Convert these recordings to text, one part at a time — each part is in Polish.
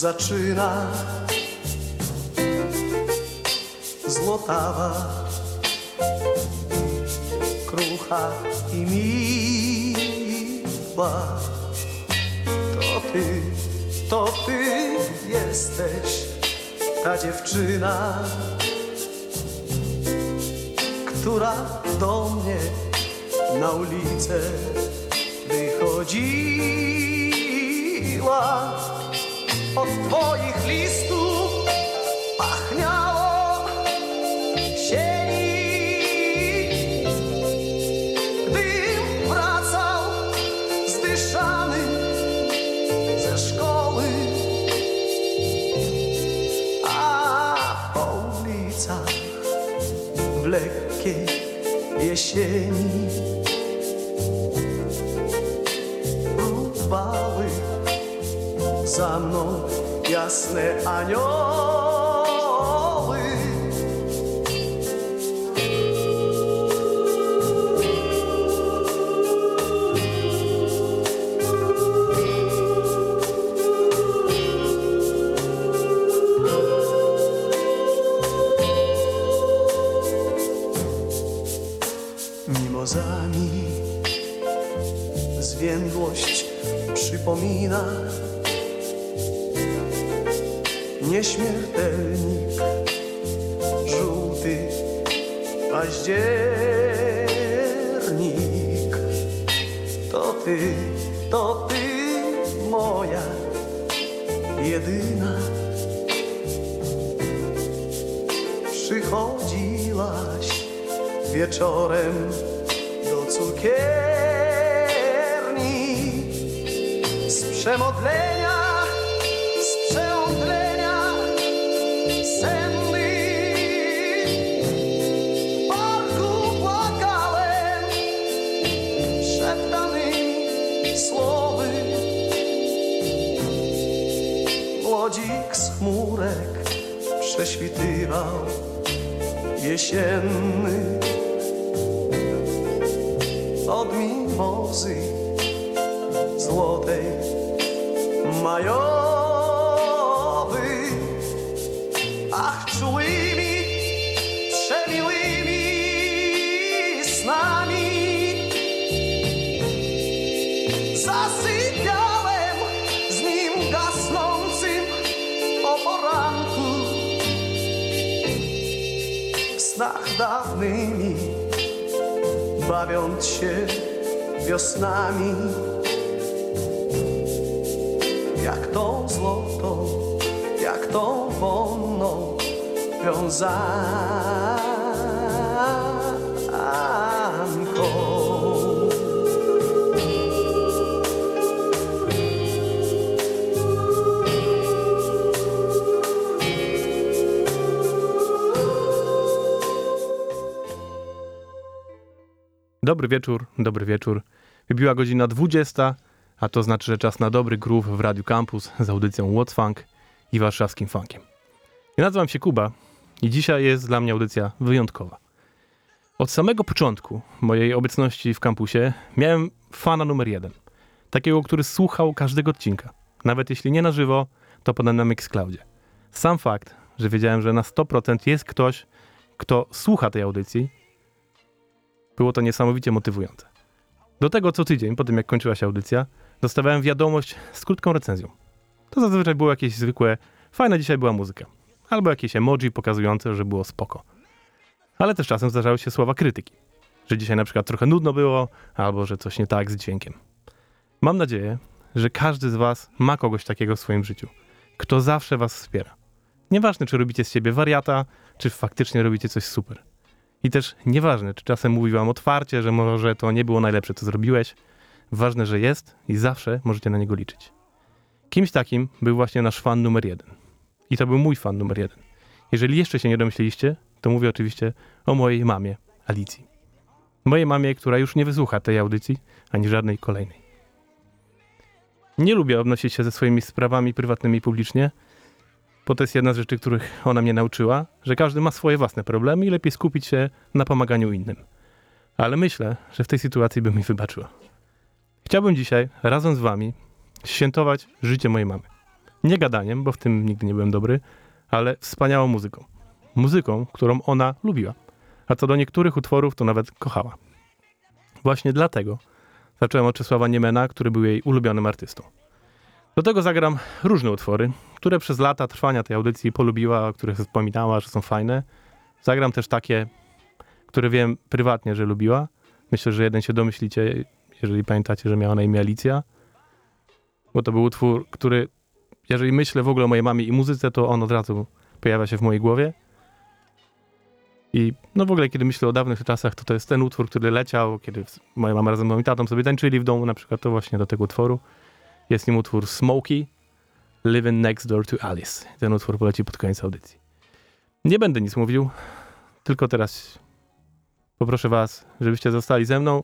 zaczyna. Złotawa, krucha i miła. To ty, to ty jesteś ta dziewczyna Która do mnie na ulicę wychodziła od twoich listów pachniało sieni. Gdym wracał zdyszany ze szkoły a po ulicach w lekkiej jesieni za mną jasne anioły. Nieśmiertelnik. Żółty październik. To ty, to ty moja jedyna. Przychodziłaś wieczorem do cukierni z przemodlenia, chmurek prześwitywał jesienny od mimozy złotej majowy. Bawiąc się wiosnami jak tą złotą, jak tą wonną wiązanką. Dobry wieczór, dobry wieczór. Wybiła godzina 20, a to znaczy, że czas na dobry groove w Radiu Campus z audycją What's Funk i warszawskim funkiem. Ja nazywam się Kuba i dzisiaj jest dla mnie audycja wyjątkowa. Od samego początku mojej obecności w kampusie miałem fana numer jeden. Takiego, który słuchał każdego odcinka. Nawet jeśli nie na żywo, to potem na Mixcloudzie. Sam fakt, że wiedziałem, że na 100% jest ktoś, kto słucha tej audycji, było to niesamowicie motywujące. Do tego co tydzień, po tym jak kończyła się audycja, dostawałem wiadomość z krótką recenzją. To zazwyczaj było jakieś zwykłe, fajna dzisiaj była muzyka. Albo jakieś emoji pokazujące, że było spoko. Ale też czasem zdarzały się słowa krytyki. Że dzisiaj na przykład trochę nudno było, albo że coś nie tak z dźwiękiem. Mam nadzieję, że każdy z was ma kogoś takiego w swoim życiu, kto zawsze was wspiera. Nieważne, czy robicie z siebie wariata, czy faktycznie robicie coś super. I też nieważne, czy czasem mówi wam otwarcie, że może to nie było najlepsze, co zrobiłeś. Ważne, że jest i zawsze możecie na niego liczyć. Kimś takim był właśnie nasz fan numer jeden. I to był mój fan numer jeden. Jeżeli jeszcze się nie domyśliliście, to mówię oczywiście o mojej mamie, Alicji. Mojej mamie, która już nie wysłucha tej audycji, ani żadnej kolejnej. Nie lubię obnosić się ze swoimi sprawami prywatnymi publicznie, bo to jest jedna z rzeczy, których ona mnie nauczyła, że każdy ma swoje własne problemy i lepiej skupić się na pomaganiu innym. Ale myślę, że w tej sytuacji by mi wybaczyła. Chciałbym dzisiaj razem z wami świętować życie mojej mamy. Nie gadaniem, bo w tym nigdy nie byłem dobry, ale wspaniałą muzyką. Muzyką, którą ona lubiła. A co do niektórych utworów, to nawet kochała. Właśnie dlatego zacząłem od Czesława Niemena, który był jej ulubionym artystą. Do tego zagram różne utwory, które przez lata trwania tej audycji polubiła, o których wspominała, że są fajne. Zagram też takie, które wiem prywatnie, że lubiła. Myślę, że jeden się domyślicie, jeżeli pamiętacie, że miała na imię Alicja. Bo to był utwór, który, jeżeli myślę w ogóle o mojej mamie i muzyce, to on od razu pojawia się w mojej głowie. I no w ogóle, kiedy myślę o dawnych czasach, to to jest ten utwór, który leciał, kiedy moja mama razem z moim tatą sobie tańczyli w domu, na przykład to właśnie do tego utworu. Jest nim utwór Smokey, Living Next Door to Alice. Ten utwór poleci pod koniec audycji. Nie będę nic mówił, tylko teraz poproszę was, żebyście zostali ze mną.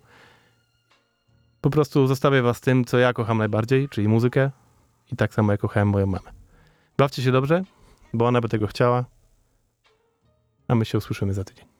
Po prostu zostawię was tym, co ja kocham najbardziej, czyli muzykę i tak samo jak kochałem moją mamę. Bawcie się dobrze, bo ona by tego chciała, a my się usłyszymy za tydzień.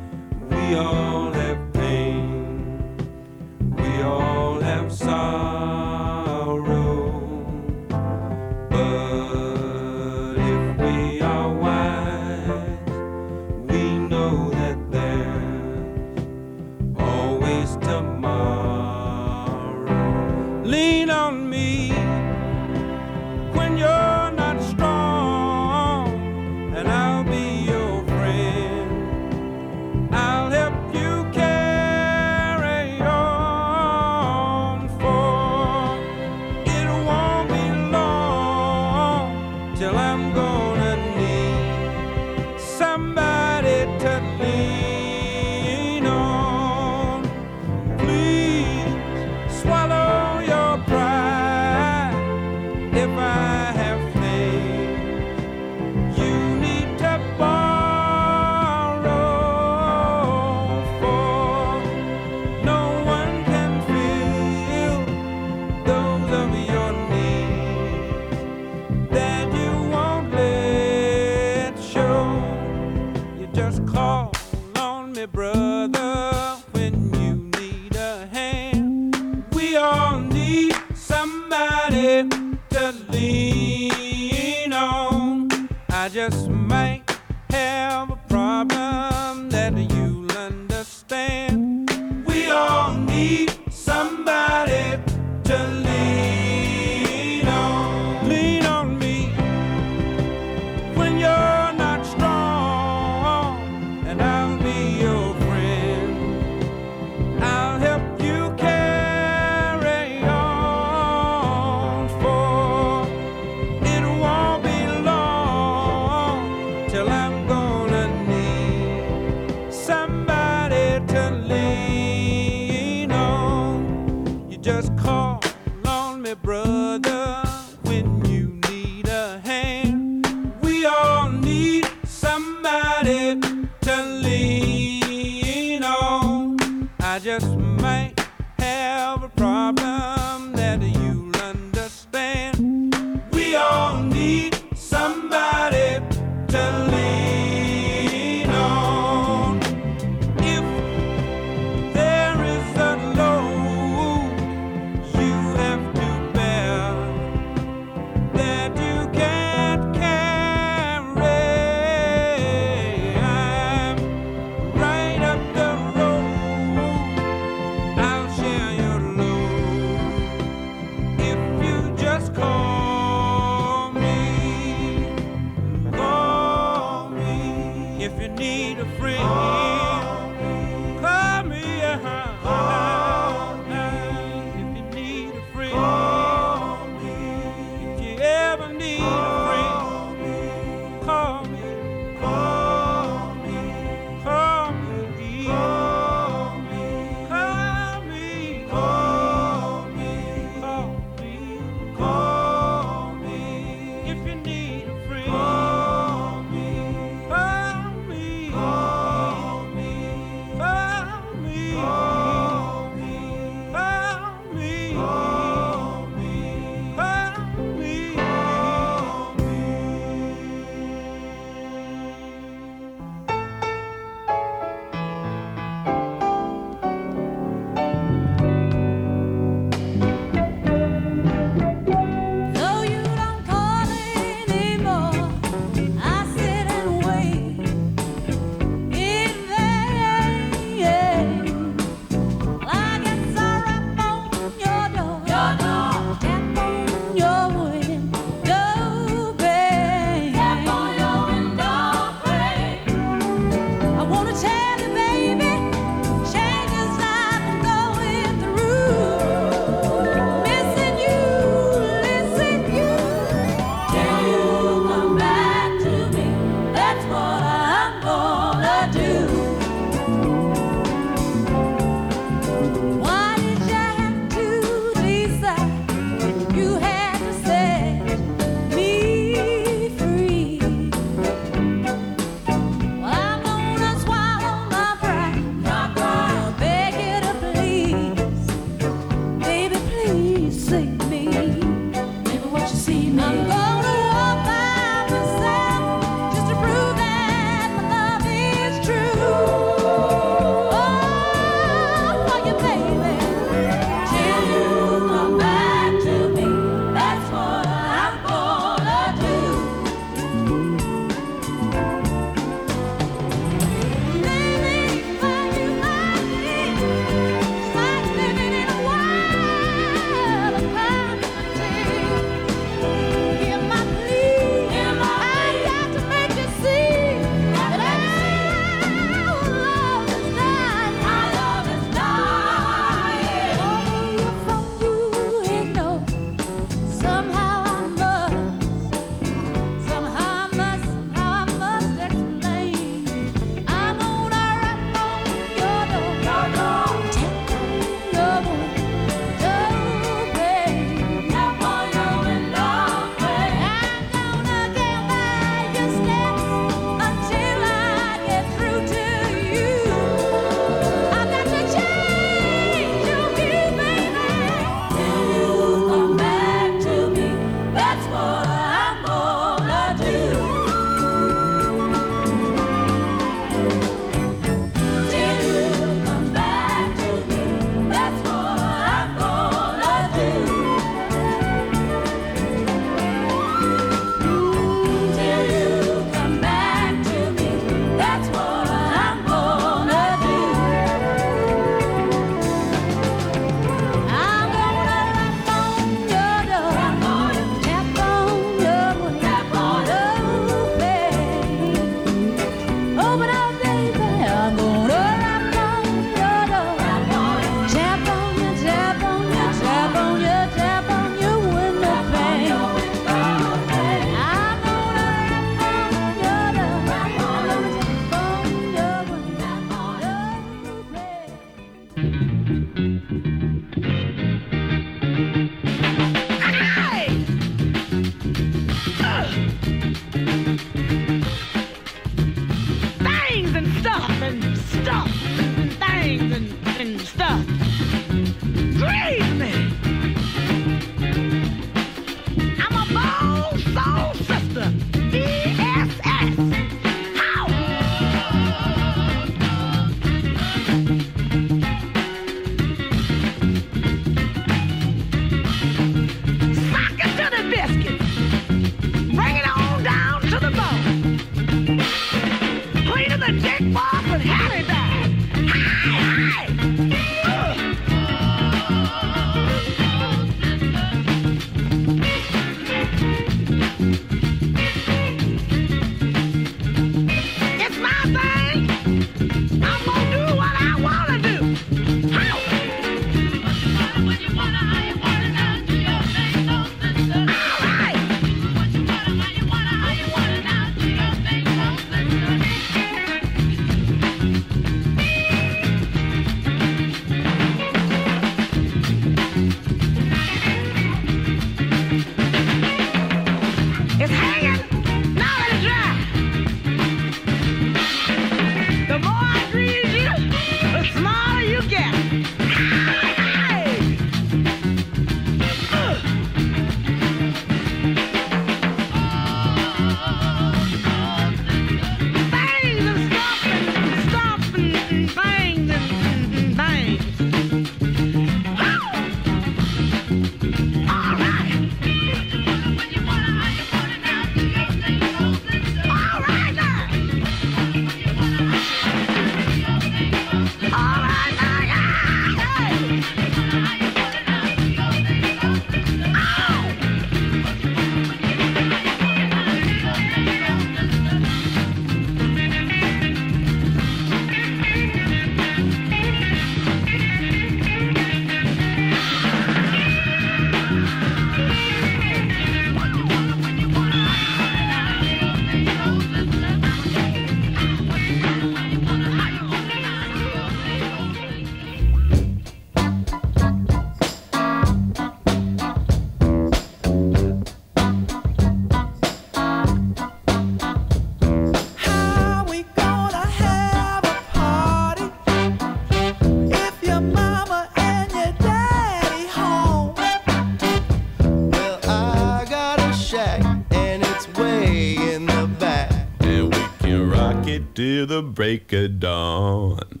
The break of dawn.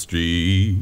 Street.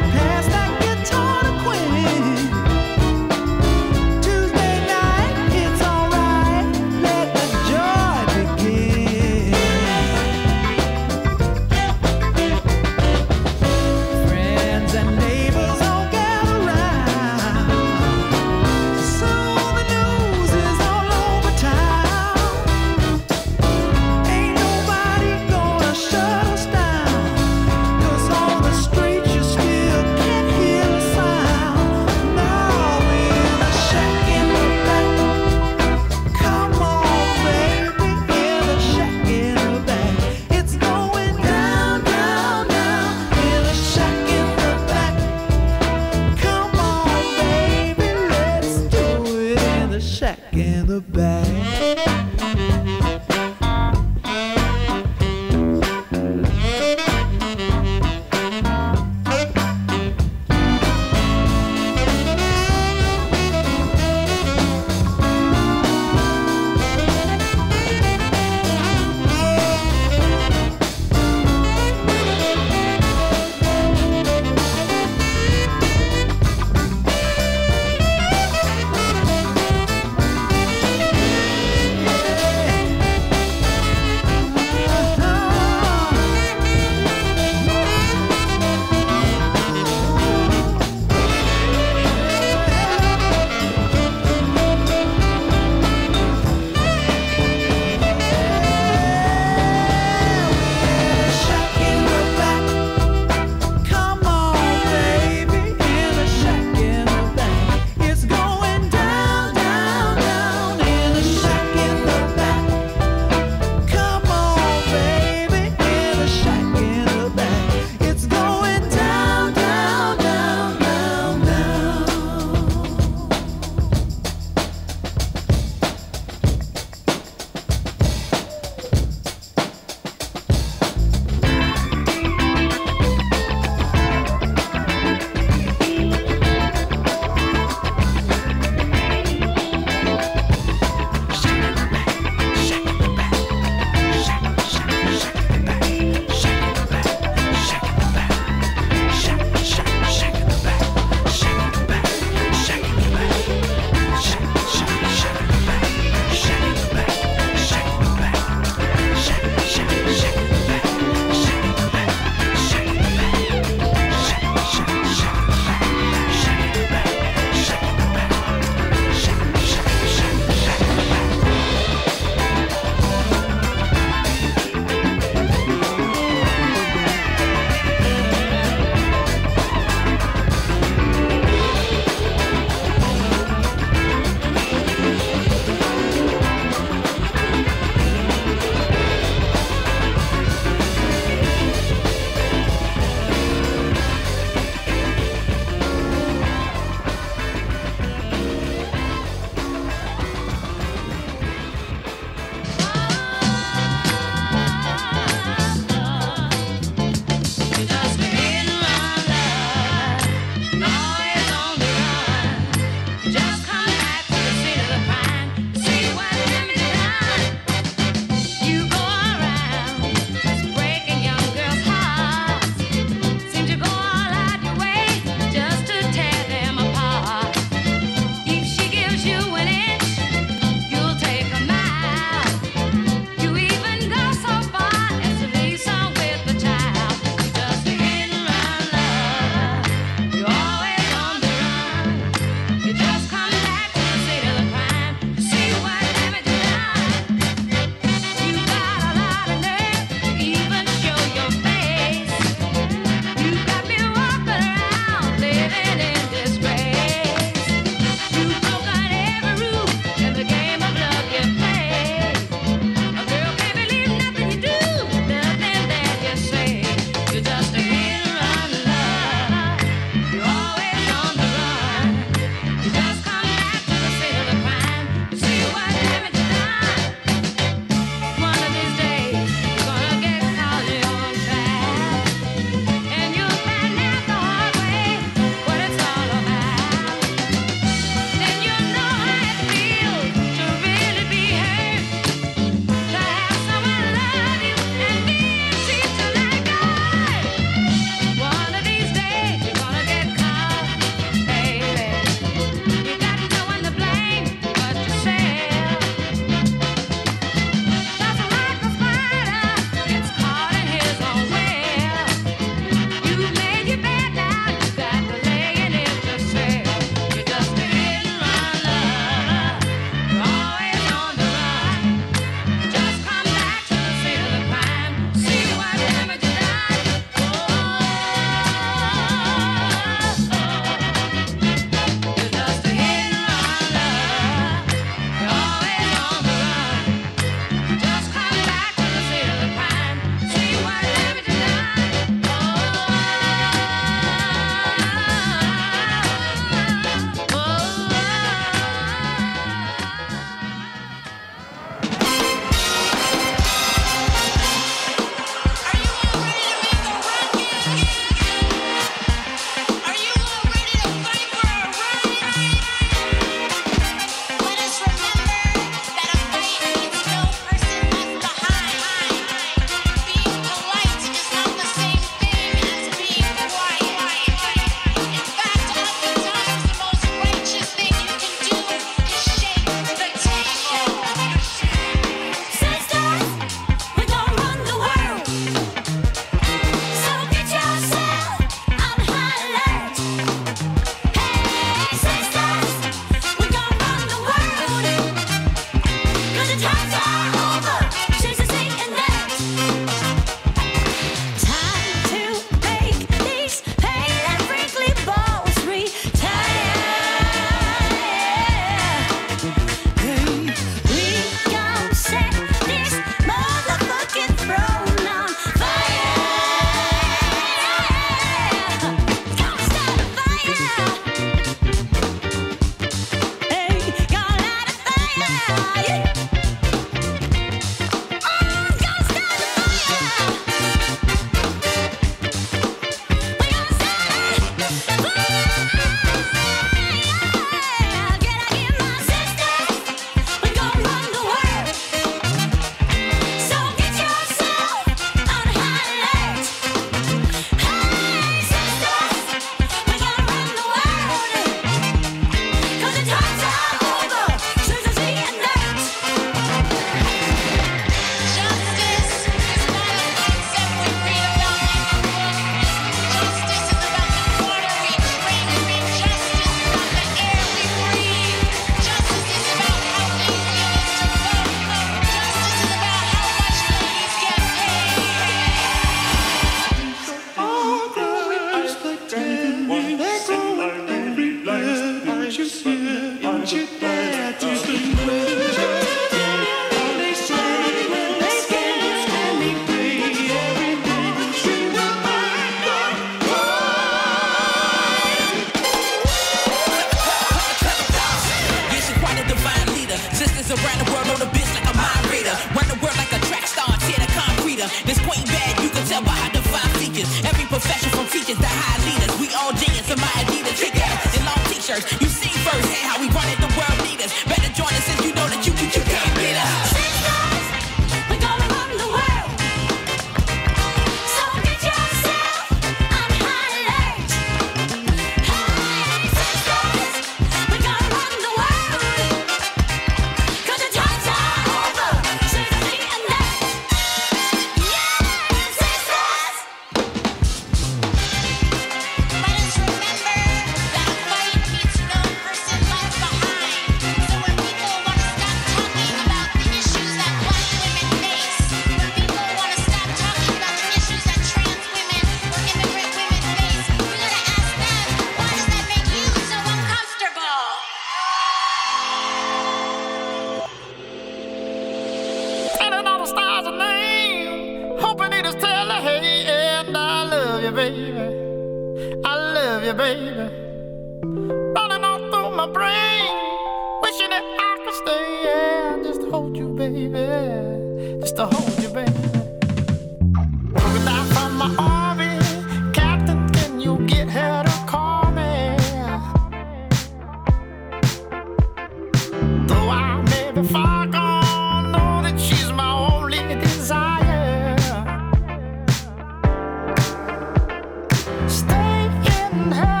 hurt.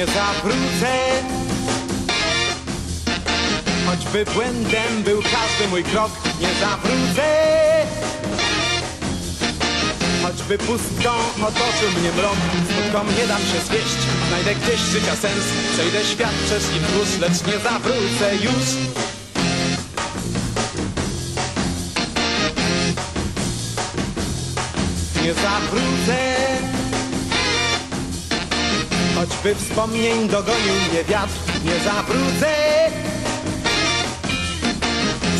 Nie zawrócę. Choćby błędem był każdy mój krok, nie zawrócę. Choćby pustką otoczył mnie mrok, smutkom nie dam się zwieść. Znajdę gdzieś życia sens, przejdę świat przez i wzdłuż, lecz nie zawrócę już. Nie zawrócę. Choćby wspomnień dogonił mnie wiatr, nie zawrócę.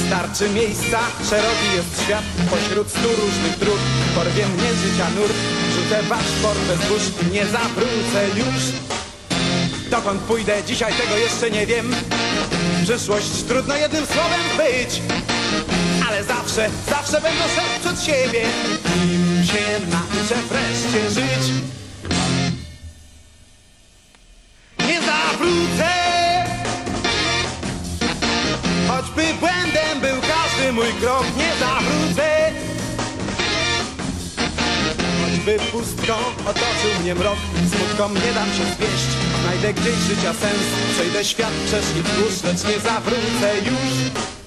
Starczy miejsca, szeroki jest świat. Pośród stu różnych dróg Porwie mnie życia nurt. Rzucę paszport bez burz Nie zawrócę już. Dokąd pójdę dzisiaj tego jeszcze nie wiem. Przyszłość trudno jednym słowem być. Ale zawsze, zawsze będę szedł przed siebie. Się nauczę wreszcie żyć Choćby pustką otoczył mnie mrok, smutkom nie dam się zwieść. Znajdę gdzieś życia sens, przejdę świat przez i wzdłuż, lecz nie zawrócę już.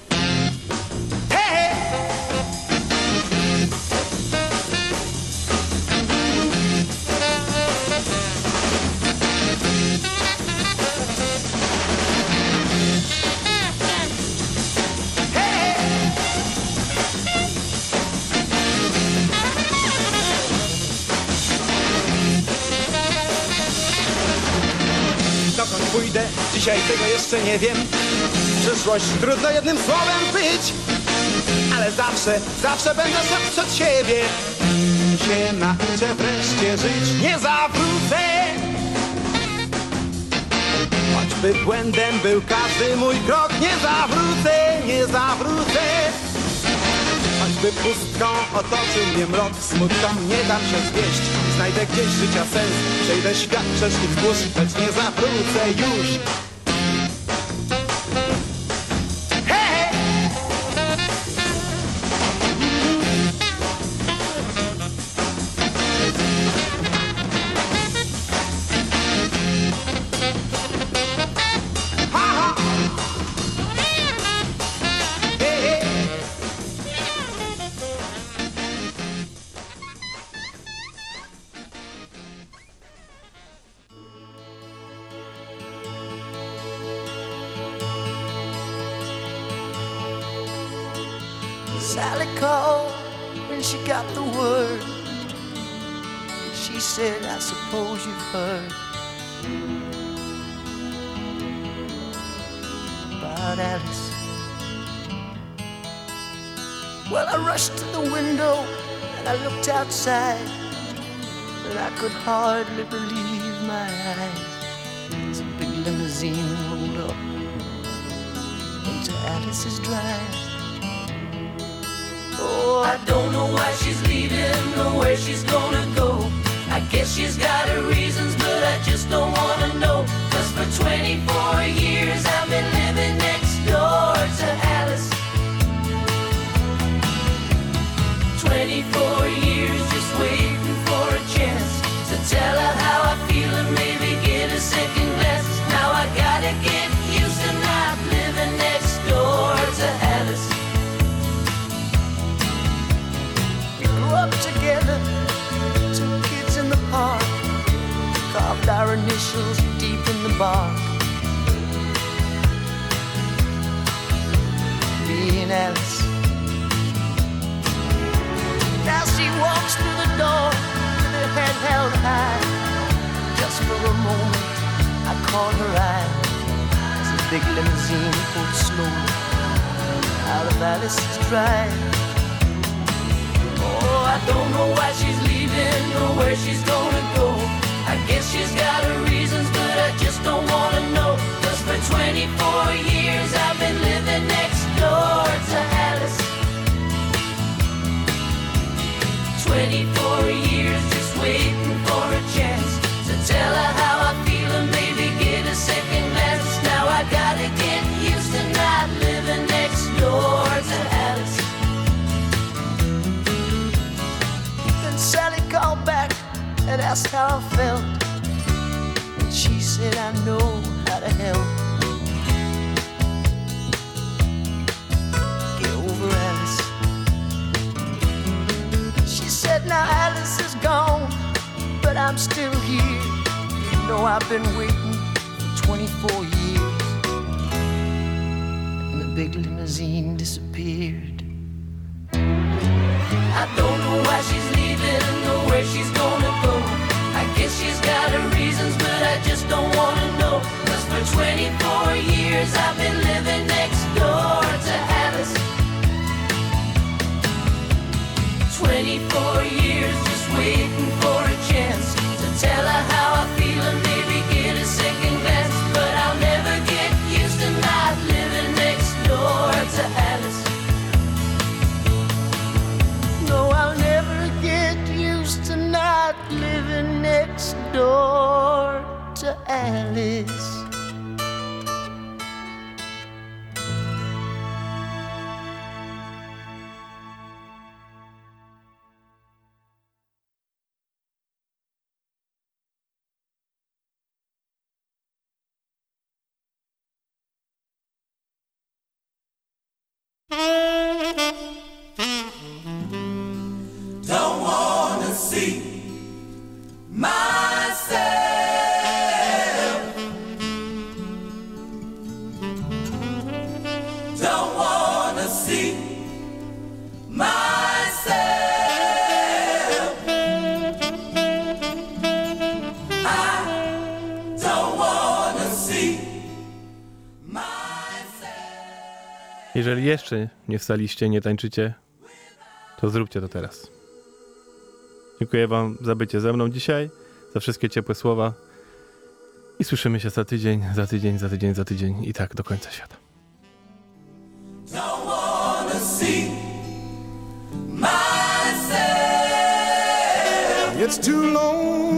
Jeszcze nie wiem. Przyszłość trudno jednym słowem być Ale zawsze, zawsze będę szedł przed siebie. Się nauczę wreszcie żyć. Nie zawrócę. Choćby błędem był każdy mój krok Nie zawrócę, nie zawrócę. Choćby pustką otoczył mnie mrok Smutkom nie dam się zwieść. Znajdę gdzieś życia sens Przejdę świat przez i wzdłuż Lecz nie zawrócę już rushed to the window and I looked outside, but I could hardly believe my eyes. A big limousine rolled up into Alice's drive. Oh, I don't know why she's leaving or where she's gonna go. I guess she's got her reasons, but I just don't wanna know. Cause for 24 years I've been living next door to Alice. 24 years just waiting for a chance to tell her how I feel and maybe get a second glance. Now I gotta get used to not living next door to Alice. We grew up together, two kids in the park, carved our initials deep in the bark. Me and Alice. She walks through the door with her head held high. Just for a moment, I caught her eye as a big limousine pulled slowly out of Alice's drive. Oh, I don't know why she's leaving or where she's gonna go. I guess she's got her reasons, but I just don't wanna know. Cause for 24 years I've been living next door to 24 years just waiting for a chance to tell her how I feel and maybe get a second. Now I gotta get used to not living next door to Alice. Then Sally called back and asked how I felt. And she said I know how to help. Now Alice is gone, but I'm still here. You know I've been waiting for 24 years. And the big limousine disappeared. I don't know why she's leaving or where she's gonna go. I guess she's got her jeszcze nie wstaliście, nie tańczycie, to zróbcie to teraz. Dziękuję Wam za bycie ze mną dzisiaj, za wszystkie ciepłe słowa i słyszymy się za tydzień, za tydzień, za tydzień, za tydzień i tak do końca świata. It's too lonely